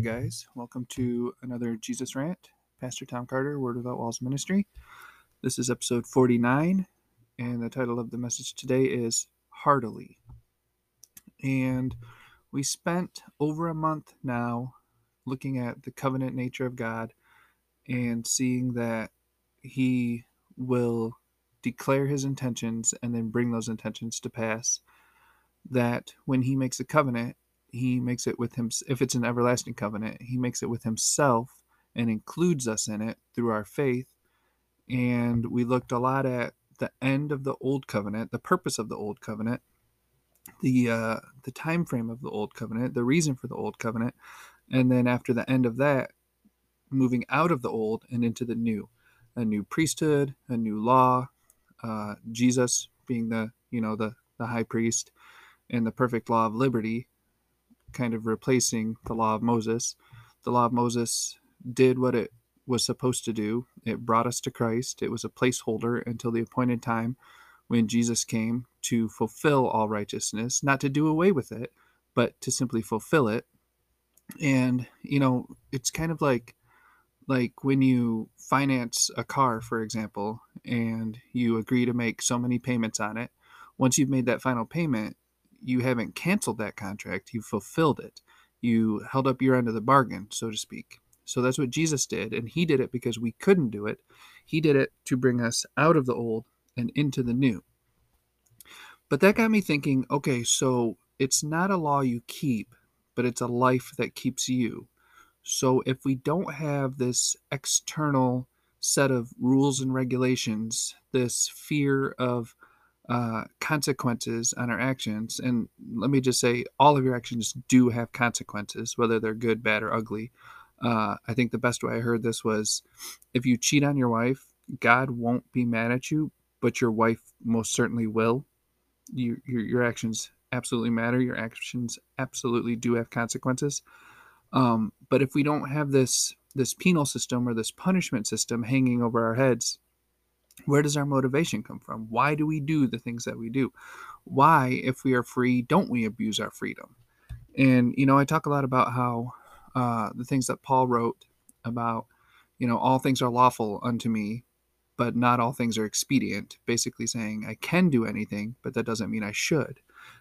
Hey guys, welcome to another Jesus Rant. Pastor Tom Carter, Word Without Walls Ministry. This is episode 49, and the title of the message today is Heartily. And we spent over a month now looking at the covenant nature of God and seeing that He will declare His intentions and then bring those intentions to pass. That when He makes a covenant, he makes it with him if it's an everlasting covenant he makes it with himself and includes us in it through our faith. And we looked a lot at the end of the old covenant the purpose of the old covenant the uh, the time frame of the old covenant the reason for the old covenant and then after the end of that moving out of the old and into the new a new priesthood a new law uh, jesus being the you know the the high priest and the perfect law of liberty kind of replacing the law of Moses. The law of Moses did what it was supposed to do. It brought us to Christ. It was a placeholder until the appointed time when Jesus came to fulfill all righteousness, not to do away with it, but to simply fulfill it. And, you know, it's kind of like like when you finance a car, for example, and you agree to make so many payments on it. Once you've made that final payment, you haven't canceled that contract, you fulfilled it. You held up your end of the bargain, so to speak. So that's what Jesus did, and he did it because we couldn't do it. He did it to bring us out of the old and into the new. But that got me thinking okay, so it's not a law you keep, but it's a life that keeps you. So if we don't have this external set of rules and regulations, this fear of uh, consequences on our actions. And let me just say, all of your actions do have consequences, whether they're good, bad, or ugly. Uh, I think the best way I heard this was if you cheat on your wife, God won't be mad at you, but your wife most certainly will. You, your, your actions absolutely matter. Your actions absolutely do have consequences. Um, but if we don't have this this penal system or this punishment system hanging over our heads, where does our motivation come from? Why do we do the things that we do? Why, if we are free, don't we abuse our freedom? And, you know, I talk a lot about how uh, the things that Paul wrote about, you know, all things are lawful unto me, but not all things are expedient. Basically saying I can do anything, but that doesn't mean I should.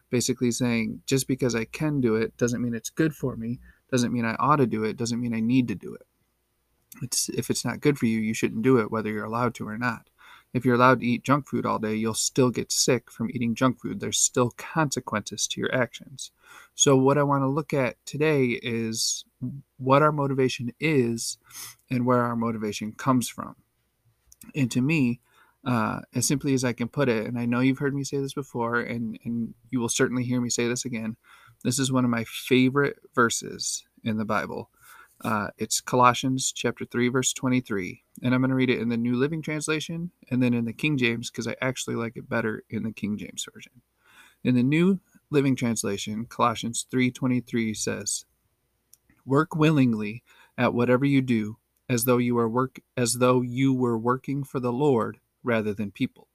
Basically saying just because I can do it doesn't mean it's good for me, doesn't mean I ought to do it, doesn't mean I need to do it. It's if it's not good for you, you shouldn't do it, whether you're allowed to or not if you're allowed to eat junk food all day, you'll still get sick from eating junk food. There's still consequences to your actions. So, what I want to look at today is what our motivation is and where our motivation comes from. And to me, uh, as simply as I can put it, and I know you've heard me say this before, and, and you will certainly hear me say this again, this is one of my favorite verses in the Bible. Uh, it's Colossians chapter 3, verse 23. And I'm going to read it in the New Living Translation and then in the King James because I actually like it better in the King James Version. In the New Living Translation, Colossians 3:23 says, "Work willingly at whatever you do, as though you are work as though you were working for the Lord rather than people."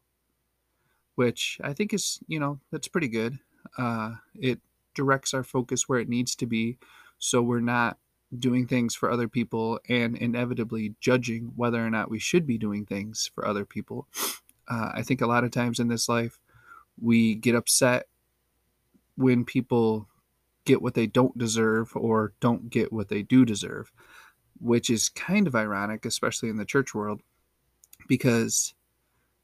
Which I think is, you know, that's pretty good. Uh, it directs our focus where it needs to be, so we're not doing things for other people and inevitably judging whether or not we should be doing things for other people. Uh, I think a lot of times in this life, we get upset when people get what they don't deserve or don't get what they do deserve, which is kind of ironic, especially in the church world, because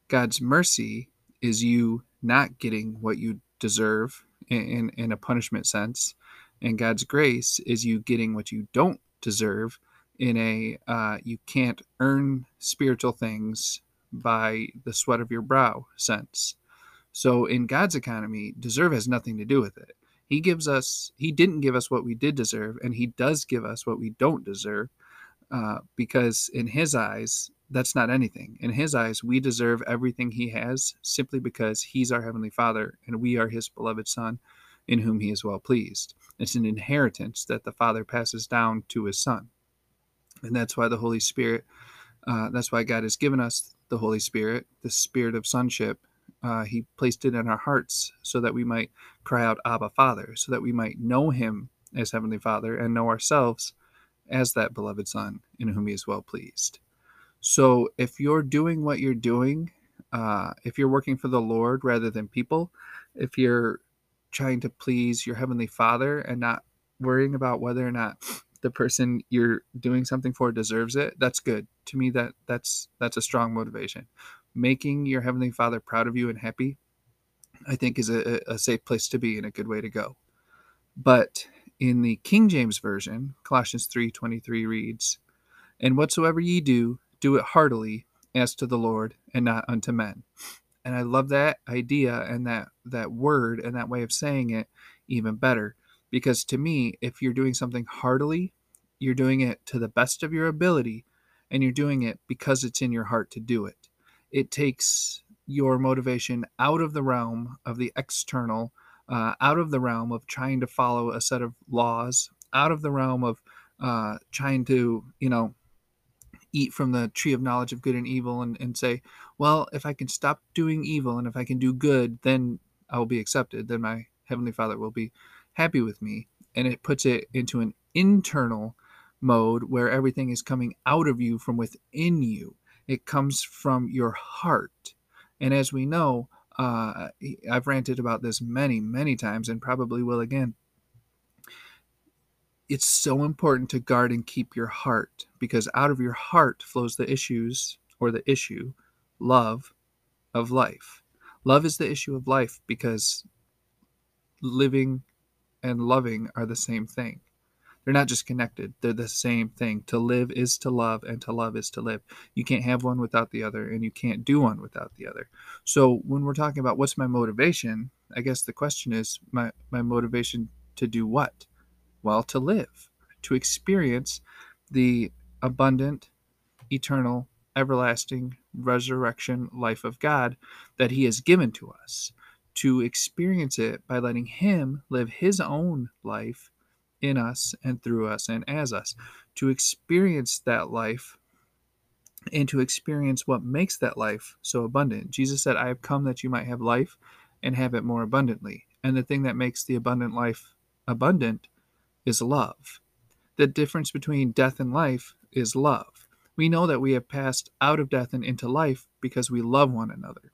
God's mercy is you not getting what you deserve in, in a punishment sense and God's grace is you getting what you don't deserve in a uh, you can't earn spiritual things by the sweat of your brow sense. So in God's economy, deserve has nothing to do with it. He gives us, He didn't give us what we did deserve, and He does give us what we don't deserve, uh, because in His eyes, that's not anything. In His eyes, we deserve everything He has simply because He's our Heavenly Father and we are His beloved Son in whom he is well pleased. It's an inheritance that the Father passes down to his Son. And that's why the Holy Spirit, uh, that's why God has given us the Holy Spirit, the spirit of sonship. Uh, he placed it in our hearts so that we might cry out, Abba, Father, so that we might know him as Heavenly Father and know ourselves as that beloved Son in whom he is well pleased. So if you're doing what you're doing, uh, if you're working for the Lord rather than people, if you're trying to please your Heavenly Father and not worrying about whether or not the person you're doing something for deserves it, that's good. To me, that that's that's a strong motivation. Making your Heavenly Father proud of you and happy, I think, is a, a safe place to be and a good way to go. But in the King James Version, Colossians 3:23 reads, "And whatsoever ye do, do it heartily as to the Lord and not unto men." And I love that idea and that that word and that way of saying it even better because to me, if you're doing something heartily, you're doing it to the best of your ability and you're doing it because it's in your heart to do it. It takes your motivation out of the realm of the external uh, out of the realm of trying to follow a set of laws, out of the realm of uh, trying to, you know, eat from the tree of knowledge of good and evil and, and say, well, if I can stop doing evil and if I can do good, then I will be accepted. Then my Heavenly Father will be happy with me. And it puts it into an internal mode where everything is coming out of you from within you. It comes from your heart. And as we know, uh, I've ranted about this many, many times and probably will again. It's so important to guard and keep your heart because out of your heart flows the issues or the issue, love of life. Love is the issue of life because living and loving are the same thing. They're not just connected, they're the same thing. To live is to love, and to love is to live. You can't have one without the other, and you can't do one without the other. So, when we're talking about what's my motivation, I guess the question is my, my motivation to do what? Well, to live, to experience the abundant, eternal, everlasting resurrection life of God that He has given to us, to experience it by letting Him live His own life in us and through us and as us to experience that life and to experience what makes that life so abundant. Jesus said, I have come that you might have life and have it more abundantly. And the thing that makes the abundant life abundant is love. The difference between death and life is love. We know that we have passed out of death and into life because we love one another.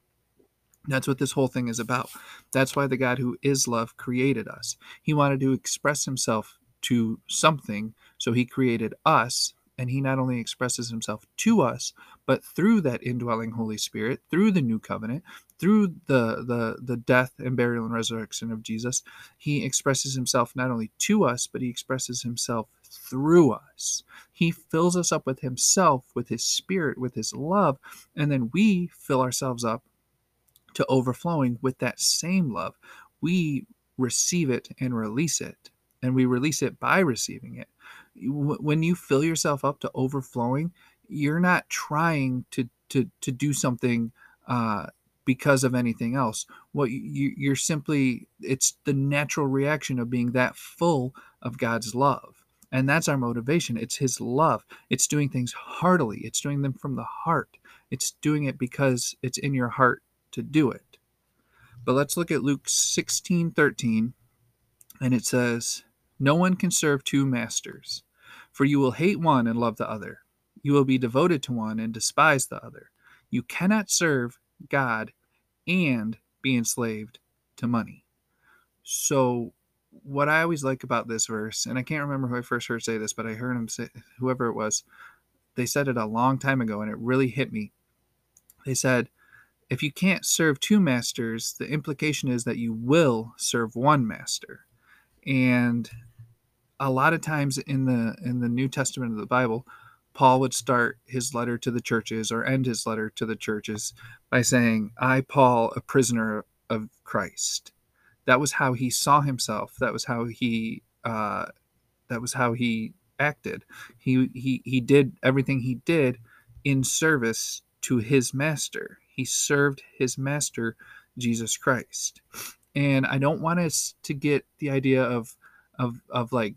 That's what this whole thing is about. That's why the God who is love created us. He wanted to express himself to something, so he created us. And he not only expresses himself to us, but through that indwelling Holy Spirit, through the new covenant, through the, the, the death and burial and resurrection of Jesus, he expresses himself not only to us, but he expresses himself through us. He fills us up with himself, with his spirit, with his love, and then we fill ourselves up to overflowing with that same love. We receive it and release it, and we release it by receiving it. When you fill yourself up to overflowing, you're not trying to to to do something uh, because of anything else. What you, you're simply it's the natural reaction of being that full of God's love. And that's our motivation. It's His love. It's doing things heartily. It's doing them from the heart. It's doing it because it's in your heart to do it. But let's look at Luke 16 13, and it says, No one can serve two masters, for you will hate one and love the other. You will be devoted to one and despise the other. You cannot serve God and be enslaved to money. So, what I always like about this verse, and I can't remember who I first heard say this, but I heard him say, whoever it was, they said it a long time ago, and it really hit me. They said, if you can't serve two masters, the implication is that you will serve one master. And a lot of times in the in the New Testament of the Bible, Paul would start his letter to the churches or end his letter to the churches by saying, "I Paul, a prisoner of Christ." That was how he saw himself. That was how he uh, that was how he acted. He he he did everything he did in service to his master. He served his master, Jesus Christ. And I don't want us to get the idea of of of like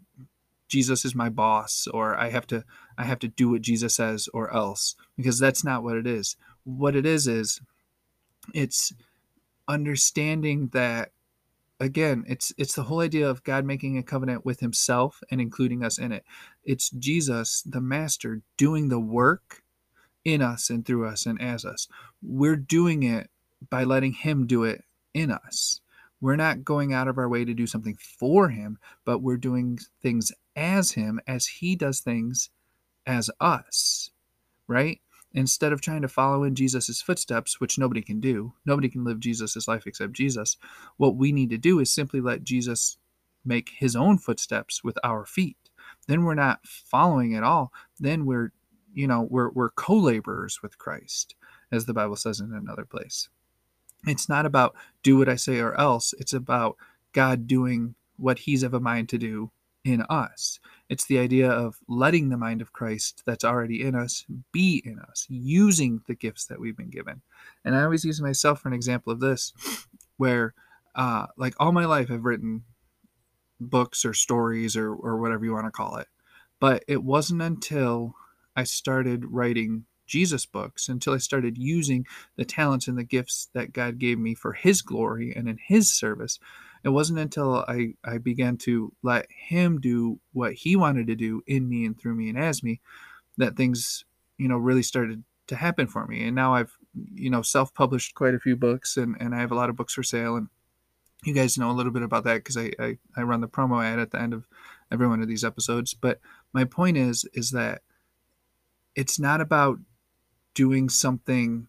Jesus is my boss or I have to I have to do what Jesus says or else because that's not what it is. What it is is it's understanding that again, it's it's the whole idea of God making a covenant with himself and including us in it. It's Jesus, the master, doing the work in us and through us and as us. We're doing it by letting him do it in us. We're not going out of our way to do something for him, but we're doing things as him as he does things as us, right? Instead of trying to follow in Jesus' footsteps, which nobody can do, nobody can live Jesus' life except Jesus. What we need to do is simply let Jesus make his own footsteps with our feet. Then we're not following at all. Then we're, you know, we're, we're co laborers with Christ, as the Bible says in another place. It's not about do what I say or else. It's about God doing what he's of a mind to do in us. It's the idea of letting the mind of Christ that's already in us be in us, using the gifts that we've been given. And I always use myself for an example of this, where, uh, like, all my life I've written books or stories or, or whatever you want to call it. But it wasn't until I started writing Jesus books, until I started using the talents and the gifts that God gave me for His glory and in His service, it wasn't until I, I began to let him do what he wanted to do in me and through me and as me that things, you know, really started to happen for me. And now I've, you know, self published quite a few books and, and I have a lot of books for sale. And you guys know a little bit about that because I, I, I run the promo ad at the end of every one of these episodes. But my point is, is that it's not about doing something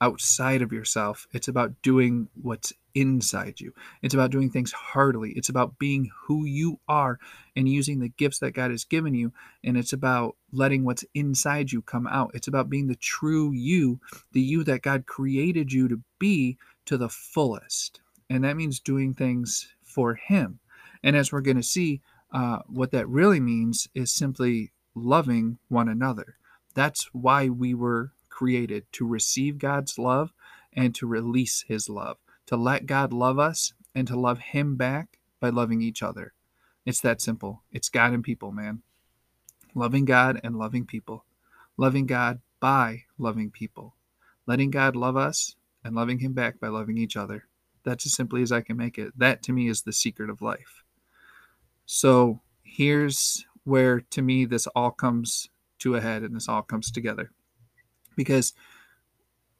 outside of yourself. It's about doing what's inside you. It's about doing things heartily. It's about being who you are and using the gifts that God has given you. And it's about letting what's inside you come out. It's about being the true you, the you that God created you to be to the fullest. And that means doing things for Him. And as we're going to see, uh, what that really means is simply loving one another. That's why we were created to receive God's love and to release His love, to let God love us and to love Him back by loving each other. It's that simple. It's God and people, man. Loving God and loving people. Loving God by loving people. Letting God love us and loving Him back by loving each other. That's as simply as I can make it. That to me is the secret of life. So here's where to me this all comes to a head and this all comes together because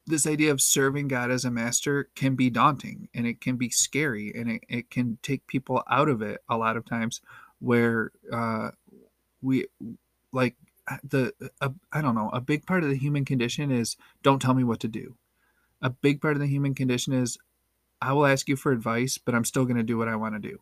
this idea of serving God as a master can be daunting and it can be scary and it, it can take people out of it a lot of times where uh, we like the I don't know a big part of the human condition is don't tell me what to do. A big part of the human condition is I will ask you for advice but I'm still going to do what I want to do.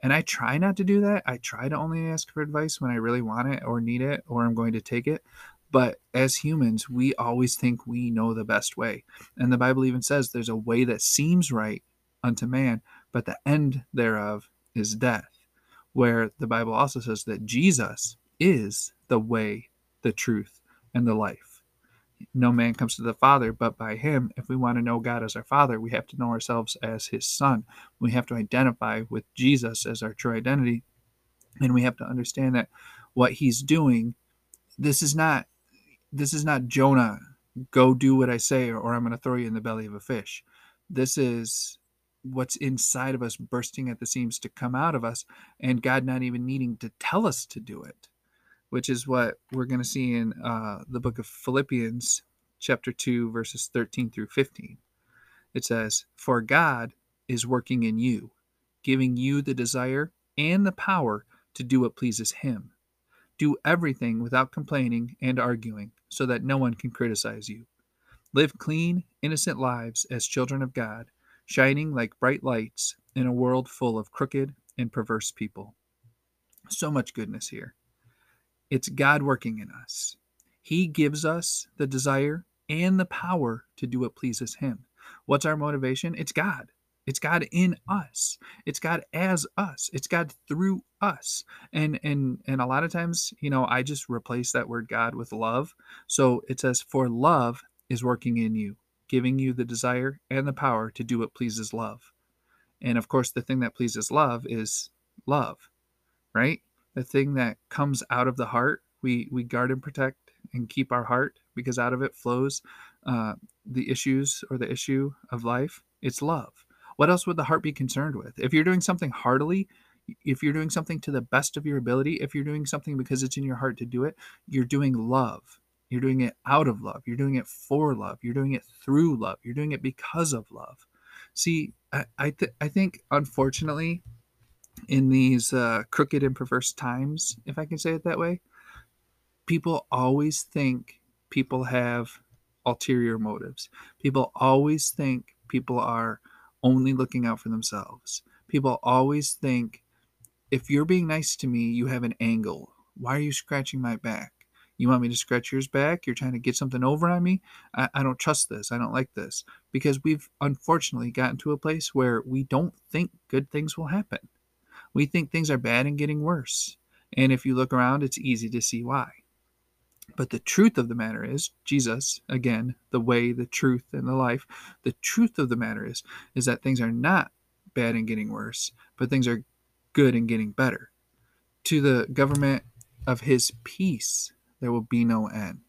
And I try not to do that. I try to only ask for advice when I really want it or need it or I'm going to take it but as humans, we always think we know the best way. And the Bible even says there's a way that seems right unto man, but the end thereof is death. Where the Bible also says that Jesus is the way, the truth, and the life. No man comes to the Father but by him. If we want to know God as our Father, we have to know ourselves as his Son. We have to identify with Jesus as our true identity. And we have to understand that what he's doing, this is not this is not Jonah, go do what I say, or, or I'm going to throw you in the belly of a fish. This is what's inside of us bursting at the seams to come out of us, and God not even needing to tell us to do it, which is what we're going to see in uh, the book of Philippians, chapter 2, verses 13 through 15. It says, For God is working in you, giving you the desire and the power to do what pleases Him. Do everything without complaining and arguing so that no one can criticize you. Live clean, innocent lives as children of God, shining like bright lights in a world full of crooked and perverse people. So much goodness here. It's God working in us. He gives us the desire and the power to do what pleases Him. What's our motivation? It's God. It's God in us. It's God as us. It's God through us. And and and a lot of times, you know, I just replace that word God with love. So it says for love is working in you, giving you the desire and the power to do what pleases love. And of course, the thing that pleases love is love, right? The thing that comes out of the heart, we we guard and protect and keep our heart because out of it flows uh, the issues or the issue of life. It's love What else would the heart be concerned with? If you're doing something heartily, if you're doing something to the best of your ability, if you're doing something because it's in your heart to do it, you're doing love. You're doing it out of love. You're doing it for love. You're doing it through love. You're doing it because of love. See, I I, th- I think unfortunately, in these uh, crooked and perverse times, if I can say it that way, people always think people have ulterior motives. People always think people are only looking out for themselves. People always think if you're being nice to me, you have an angle. Why are you scratching my back? You want me to scratch yours back? You're trying to get something over on me? I, I don't trust this. I don't like this. Because we've unfortunately gotten to a place where we don't think good things will happen. We think things are bad and getting worse. And if you look around, it's easy to see why. But the truth of the matter is, Jesus, again, the way, the truth, and the life, the truth of the matter is, is that things are not bad and getting worse, but things are good and getting better. To the government of his peace, there will be no end.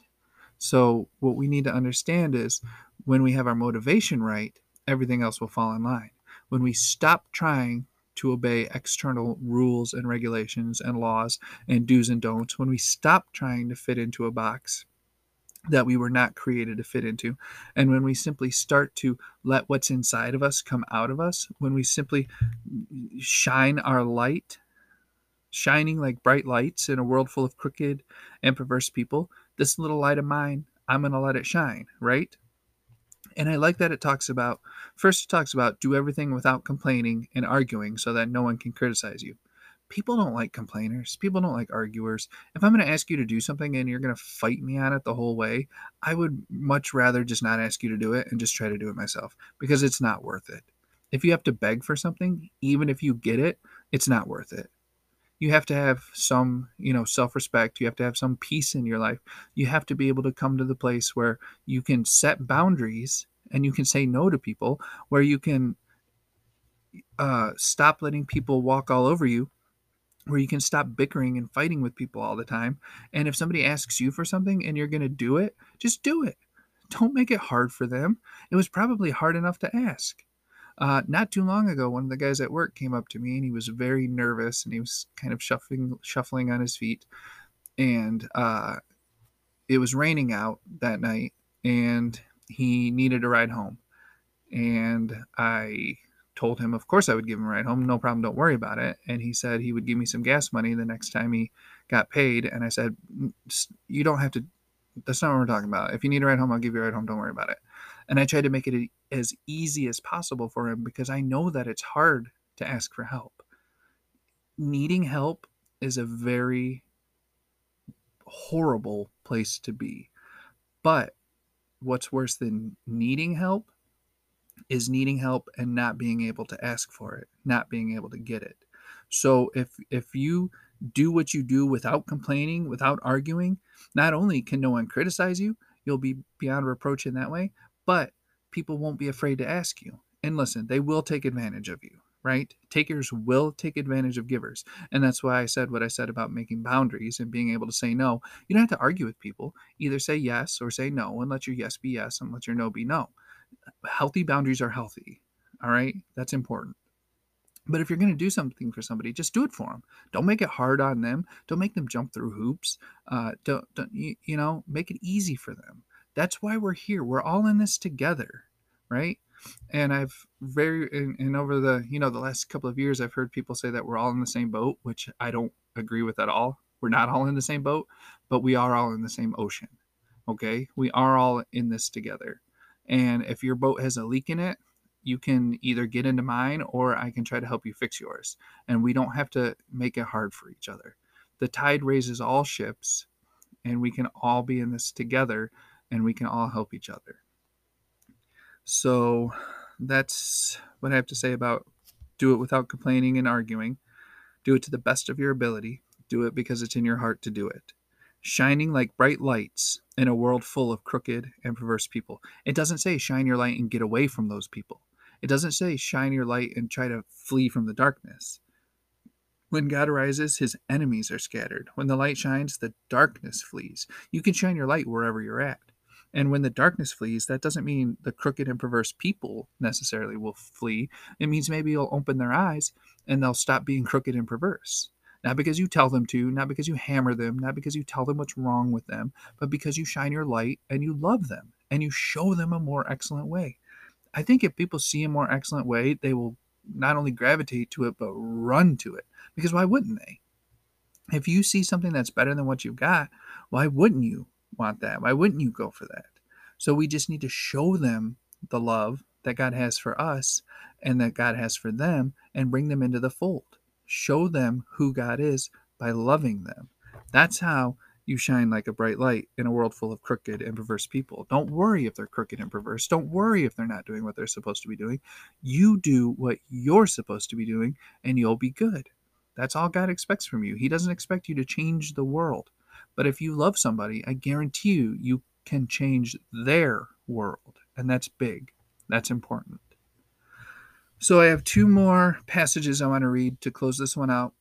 So, what we need to understand is when we have our motivation right, everything else will fall in line. When we stop trying to obey external rules and regulations and laws and do's and don'ts, when we stop trying to fit into a box that we were not created to fit into, and when we simply start to let what's inside of us come out of us, when we simply shine our light, shining like bright lights in a world full of crooked and perverse people, this little light of mine, I'm going to let it shine, right? And I like that it talks about first it talks about do everything without complaining and arguing so that no one can criticize you. People don't like complainers. People don't like arguers. If I'm going to ask you to do something and you're going to fight me on it the whole way, I would much rather just not ask you to do it and just try to do it myself because it's not worth it. If you have to beg for something, even if you get it, it's not worth it you have to have some you know self-respect. You have to have some peace in your life. You have to be able to come to the place where you can set boundaries and you can say no to people where you can uh, stop letting people walk all over you where you can stop bickering and fighting with people all the time. And if somebody asks you for something and you're going to do it just do it. Don't make it hard for them. It was probably hard enough to ask uh, not too long ago, one of the guys at work came up to me and he was very nervous and he was kind of shuffling, shuffling on his feet. And uh, it was raining out that night and he needed a ride home. And I told him, of course, I would give him a ride home. No problem. Don't worry about it. And he said he would give me some gas money the next time he got paid. And I said, You don't have to. That's not what we're talking about. If you need a ride home, I'll give you a ride home. Don't worry about it. And I tried to make it as easy as possible for him because I know that it's hard to ask for help. Needing help is a very horrible place to be. But what's worse than needing help is needing help and not being able to ask for it, not being able to get it. So if if you do what you do without complaining, without arguing, not only can no one criticize you, you'll be beyond reproach in that way, but people won't be afraid to ask you. And listen, they will take advantage of you, right? Takers will take advantage of givers. And that's why I said what I said about making boundaries and being able to say no. You don't have to argue with people. Either say yes or say no and let your yes be yes and let your no be no. Healthy boundaries are healthy. All right? That's important. But if you're going to do something for somebody, just do it for them. Don't make it hard on them. Don't make them jump through hoops. Uh, don't, don't you, you know, make it easy for them. That's why we're here. We're all in this together, right? And I've very and, and over the you know the last couple of years, I've heard people say that we're all in the same boat, which I don't agree with at all. We're not all in the same boat, but we are all in the same ocean. Okay, we are all in this together. And if your boat has a leak in it, you can either get into mine or I can try to help you fix yours. And we don't have to make it hard for each other. The tide raises all ships, and we can all be in this together and we can all help each other. So that's what I have to say about do it without complaining and arguing. Do it to the best of your ability. Do it because it's in your heart to do it. Shining like bright lights in a world full of crooked and perverse people. It doesn't say shine your light and get away from those people. It doesn't say shine your light and try to flee from the darkness. When God arises, his enemies are scattered. When the light shines, the darkness flees. You can shine your light wherever you're at. And when the darkness flees, that doesn't mean the crooked and perverse people necessarily will flee. It means maybe you'll open their eyes and they'll stop being crooked and perverse. Not because you tell them to, not because you hammer them, not because you tell them what's wrong with them, but because you shine your light and you love them and you show them a more excellent way. I think if people see a more excellent way, they will not only gravitate to it, but run to it. Because why wouldn't they? If you see something that's better than what you've got, why wouldn't you want that? Why wouldn't you go for that? So we just need to show them the love that God has for us and that God has for them and bring them into the fold. Show them who God is by loving them. That's how you shine like a bright light in a world full of crooked and perverse people. Don't worry if they're crooked and perverse. Don't worry if they're not doing what they're supposed to be doing. You do what you're supposed to be doing, and you'll be good. That's all God expects from you. He doesn't expect you to change the world. But if you love somebody, I guarantee you, you can change their world. And that's big. That's important. So I have two more passages I want to read to close this one out.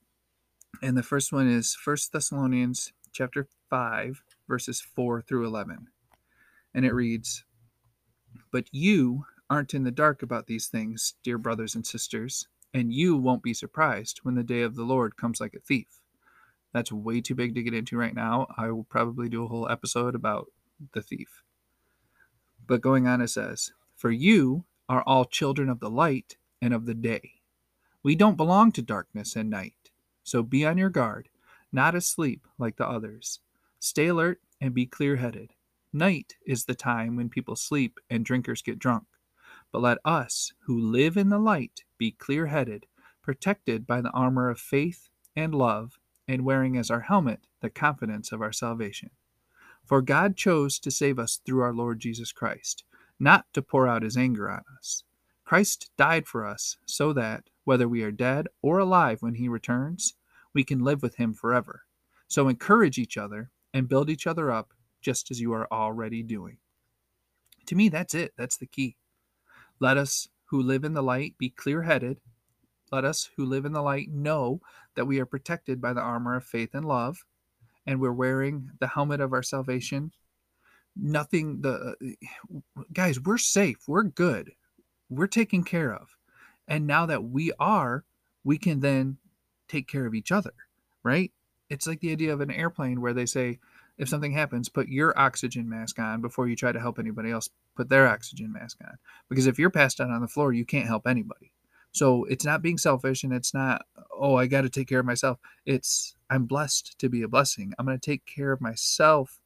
And the first one is First Thessalonians chapter 5, verses 4 through 11. And it reads But you aren't in the dark about these things, dear brothers and sisters, and you won't be surprised when the day of the Lord comes like a thief. That's way too big to get into right now. I will probably do a whole episode about the thief. But going on, it says, For you are all children of the light and of the day. We don't belong to darkness and night. So be on your guard, not asleep like the others. Stay alert and be clear headed. Night is the time when people sleep and drinkers get drunk. But let us, who live in the light, be clear headed, protected by the armor of faith and love, and wearing as our helmet the confidence of our salvation. For God chose to save us through our Lord Jesus Christ, not to pour out his anger on us. Christ died for us so that, whether we are dead or alive when he returns, we can live with him forever. So encourage each other and build each other up just as you are already doing. To me, that's it. That's the key. Let us who live in the light be clear headed. Let us who live in the light know that we are protected by the armor of faith and love, and we're wearing the helmet of our salvation. Nothing, the uh, guys, we're safe. We're good. We're taken care of. And now that we are, we can then take care of each other, right? It's like the idea of an airplane where they say, if something happens, put your oxygen mask on before you try to help anybody else put their oxygen mask on. Because if you're passed out on the floor, you can't help anybody. So it's not being selfish and it's not, oh, I got to take care of myself. It's, I'm blessed to be a blessing. I'm going to take care of myself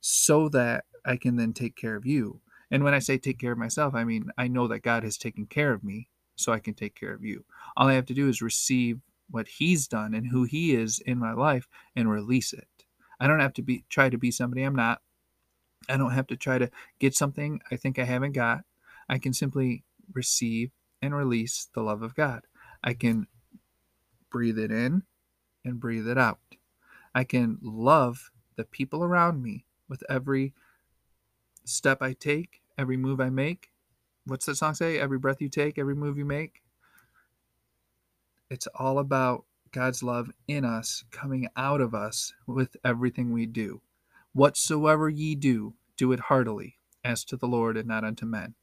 so that I can then take care of you. And when I say take care of myself, I mean, I know that God has taken care of me so I can take care of you. All I have to do is receive what He's done and who He is in my life and release it. I don't have to be try to be somebody I'm not. I don't have to try to get something I think I haven't got. I can simply receive and release the love of God. I can breathe it in and breathe it out. I can love the people around me with every step I take, every move I make. What's that song say? Every breath you take, every move you make. It's all about God's love in us, coming out of us with everything we do. Whatsoever ye do, do it heartily, as to the Lord and not unto men.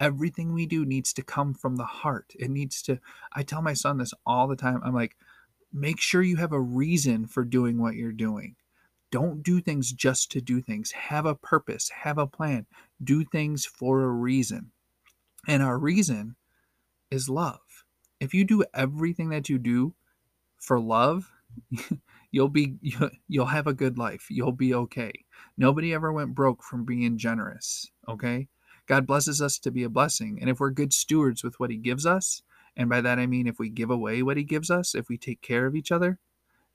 Everything we do needs to come from the heart. It needs to, I tell my son this all the time. I'm like, make sure you have a reason for doing what you're doing. Don't do things just to do things. Have a purpose, have a plan. Do things for a reason. And our reason is love. If you do everything that you do for love, you'll be you'll have a good life. You'll be okay. Nobody ever went broke from being generous, okay? God blesses us to be a blessing, and if we're good stewards with what he gives us, and by that I mean if we give away what he gives us, if we take care of each other,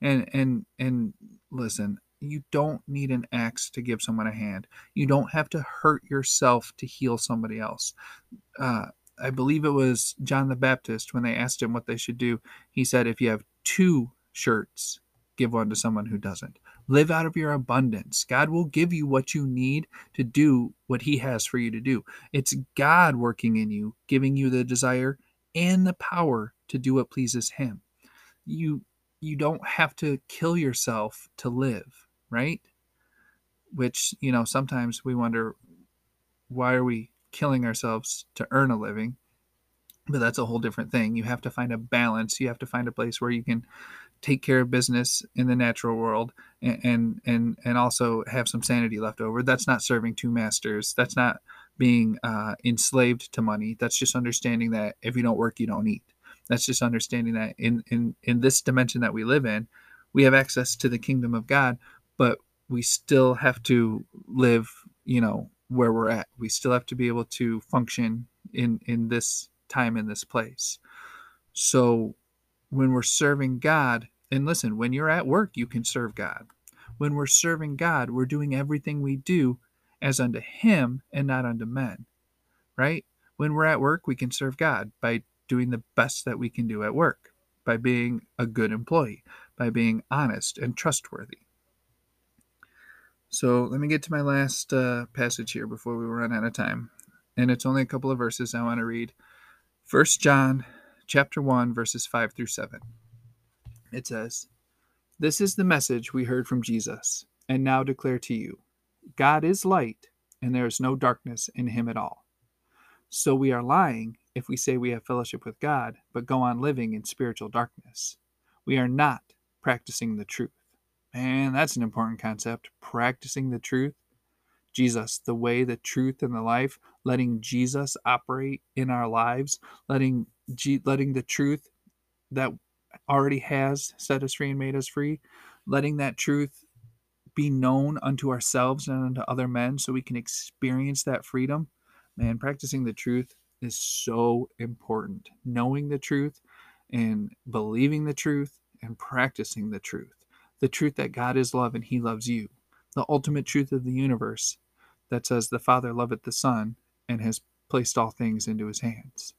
and and and listen, you don't need an axe to give someone a hand. You don't have to hurt yourself to heal somebody else. Uh, I believe it was John the Baptist when they asked him what they should do. He said, if you have two shirts, give one to someone who doesn't. Live out of your abundance. God will give you what you need to do what He has for you to do. It's God working in you, giving you the desire and the power to do what pleases Him. You you don't have to kill yourself to live, right? Which, you know, sometimes we wonder why are we killing ourselves to earn a living? But that's a whole different thing. You have to find a balance. You have to find a place where you can take care of business in the natural world and and and, also have some sanity left over. That's not serving two masters. That's not being uh, enslaved to money. That's just understanding that if you don't work, you don't eat. That's just understanding that in in in this dimension that we live in, we have access to the kingdom of God, but we still have to live, you know, where we're at. We still have to be able to function in in this time in this place. So when we're serving God, and listen, when you're at work, you can serve God. When we're serving God, we're doing everything we do as unto him and not unto men. Right? When we're at work, we can serve God by doing the best that we can do at work, by being a good employee, by being honest and trustworthy. So let me get to my last uh, passage here before we run out of time. And it's only a couple of verses I want to read. First John chapter 1 verses 5 through 7. It says, "This is the message we heard from Jesus and now declare to you. God is light, and there is no darkness in him at all. So we are lying if we say we have fellowship with God, but go on living in spiritual darkness. We are not practicing the truth. Man, that's an important concept. Practicing the truth. Jesus, the way, the truth, and the life, letting Jesus operate in our lives, letting G- letting the truth that already has set us free and made us free, letting that truth be known unto ourselves and unto other men so we can experience that freedom. Man, practicing the truth is so important. Knowing the truth and believing the truth and practicing the truth the truth that God is love and he loves you, the ultimate truth of the universe that says the Father loveth the Son and has placed all things into his hands.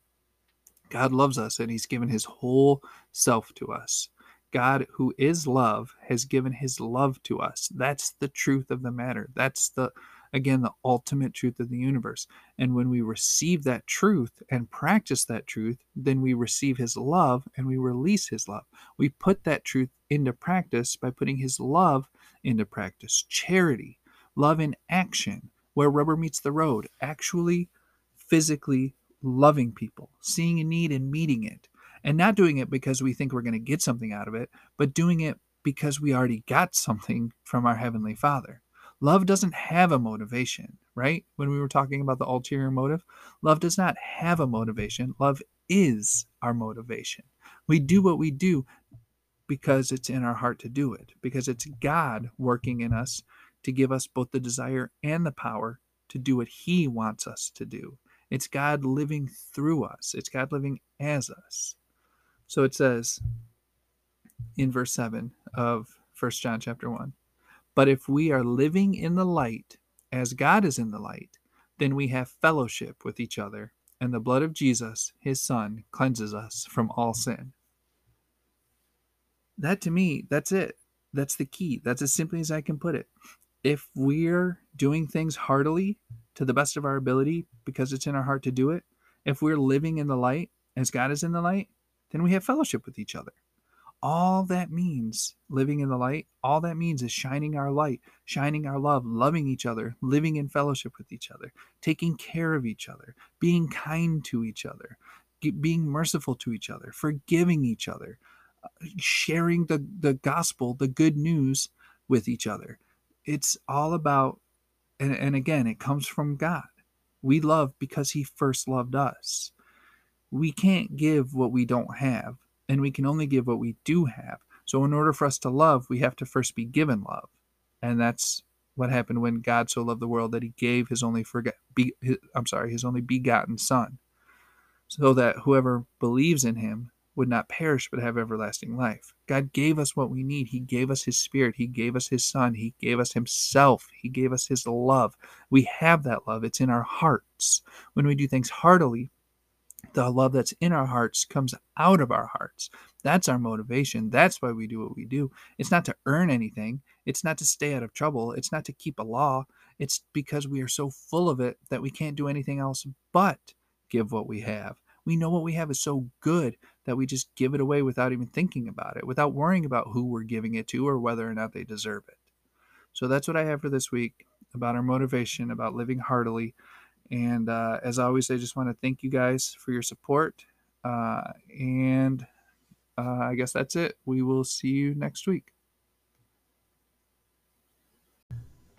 God loves us and he's given his whole self to us. God, who is love, has given his love to us. That's the truth of the matter. That's the again, the ultimate truth of the universe. And when we receive that truth and practice that truth, then we receive His love and we release His love. We put that truth into practice by putting His love into practice. Charity, love in action, where rubber meets the road, actually physically loving people, seeing a need and meeting it, and not doing it because we think we're going to get something out of it, but doing it because we already got something from our Heavenly Father. Love doesn't have a motivation, right? When we were talking about the ulterior motive, love does not have a motivation. Love is our motivation. We do what we do because it's in our heart to do it, because it's God working in us to give us both the desire and the power to do what He wants us to do. It's God living through us, it's God living as us. So it says in verse 7 of 1 John chapter 1 but if we are living in the light, as God is in the light, then we have fellowship with each other, and the blood of Jesus, his Son, cleanses us from all sin. That to me, that's it. That's the key. That's as simply as I can put it. If we're doing things heartily to the best of our ability because it's in our heart to do it, if we're living in the light as God is in the light, then we have fellowship with each other. All that means living in the light all that means is shining our light shining our love loving each other living in fellowship with each other taking care of each other being kind to each other being merciful to each other forgiving each other uh, sharing the, the gospel the good news with each other. It's all about and, and again it comes from god we love because he first loved us we can't give what we don't have and we can only give what we do have. So, in order for us to love, we have to first be given love. And that's what happened when God so loved the world that he gave his only forget be, his, I'm sorry, his only begotten son, so that whoever believes in him would not perish but have everlasting life. God gave us what we need. He gave us his spirit, he gave us his son, he gave us himself, he gave us his love. We have that love. It's in our hearts. When we do things heartily, the love that's in our hearts comes out of our hearts. That's our motivation. That's why we do what we do. It's not to earn anything, it's not to stay out of trouble, it's not to keep a law. It's because we are so full of it that we can't do anything else but give what we have. We know what we have is so good that we just give it away without even thinking about it, without worrying about who we're giving it to or whether or not they deserve it. So that's what I have for this week about our motivation, about living heartily, And uh, as always, I just want to thank you guys for your support. Uh, and uh, I guess that's it. We will see you next week.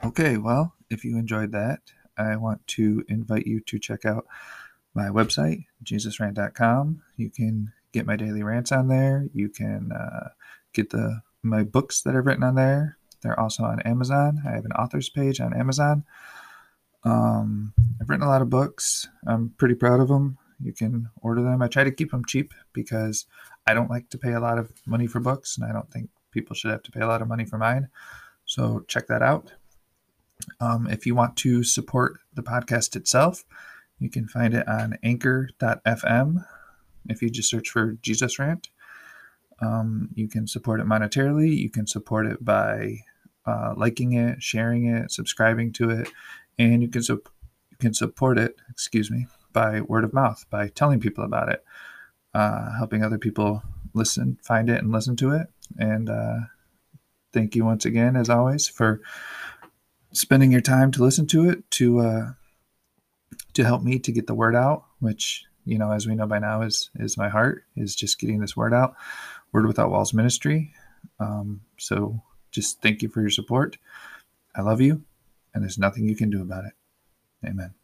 Okay, well, if you enjoyed that, I want to invite you to check out my website, jesusrant.com. You can get my daily rants on there. You can uh, get the my books that I've written on there. They're also on Amazon. I have an author's page on Amazon. Um, I've written a lot of books. I'm pretty proud of them. You can order them. I try to keep them cheap because I don't like to pay a lot of money for books, and I don't think people should have to pay a lot of money for mine. So check that out. Um, if you want to support the podcast itself, you can find it on anchor.fm. If you just search for Jesus Rant, um, you can support it monetarily. You can support it by uh, liking it, sharing it, subscribing to it, and you can su- you can support it. Excuse me, by word of mouth, by telling people about it, uh, helping other people listen, find it, and listen to it. And uh, thank you once again, as always, for spending your time to listen to it to uh, to help me to get the word out, which you know, as we know by now, is is my heart is just getting this word out. Word Without Walls Ministry. Um, so just thank you for your support. I love you, and there's nothing you can do about it. Amen.